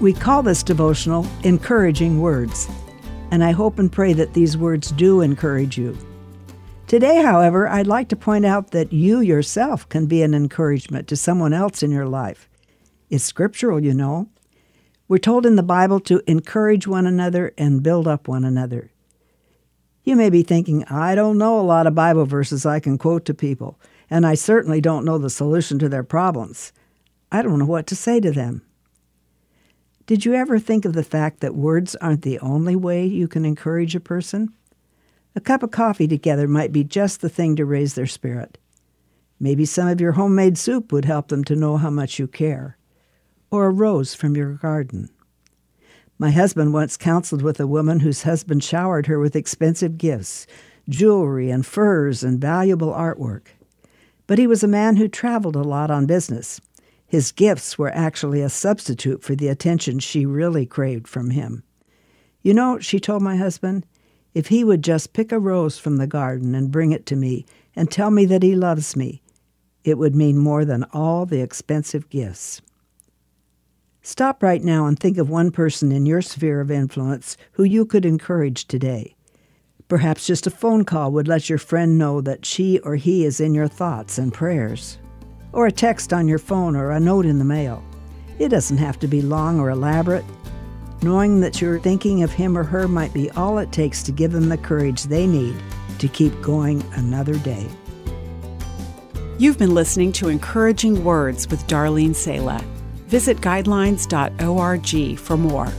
We call this devotional Encouraging Words, and I hope and pray that these words do encourage you. Today, however, I'd like to point out that you yourself can be an encouragement to someone else in your life. It's scriptural, you know. We're told in the Bible to encourage one another and build up one another. You may be thinking, I don't know a lot of Bible verses I can quote to people, and I certainly don't know the solution to their problems. I don't know what to say to them. Did you ever think of the fact that words aren't the only way you can encourage a person? A cup of coffee together might be just the thing to raise their spirit. Maybe some of your homemade soup would help them to know how much you care. Or a rose from your garden. My husband once counseled with a woman whose husband showered her with expensive gifts, jewelry and furs and valuable artwork. But he was a man who traveled a lot on business. His gifts were actually a substitute for the attention she really craved from him. You know, she told my husband, if he would just pick a rose from the garden and bring it to me and tell me that he loves me, it would mean more than all the expensive gifts. Stop right now and think of one person in your sphere of influence who you could encourage today. Perhaps just a phone call would let your friend know that she or he is in your thoughts and prayers or a text on your phone or a note in the mail. It doesn't have to be long or elaborate. Knowing that you're thinking of him or her might be all it takes to give them the courage they need to keep going another day. You've been listening to Encouraging Words with Darlene Sala. Visit guidelines.org for more.